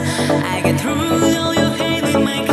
I get through all your hate with my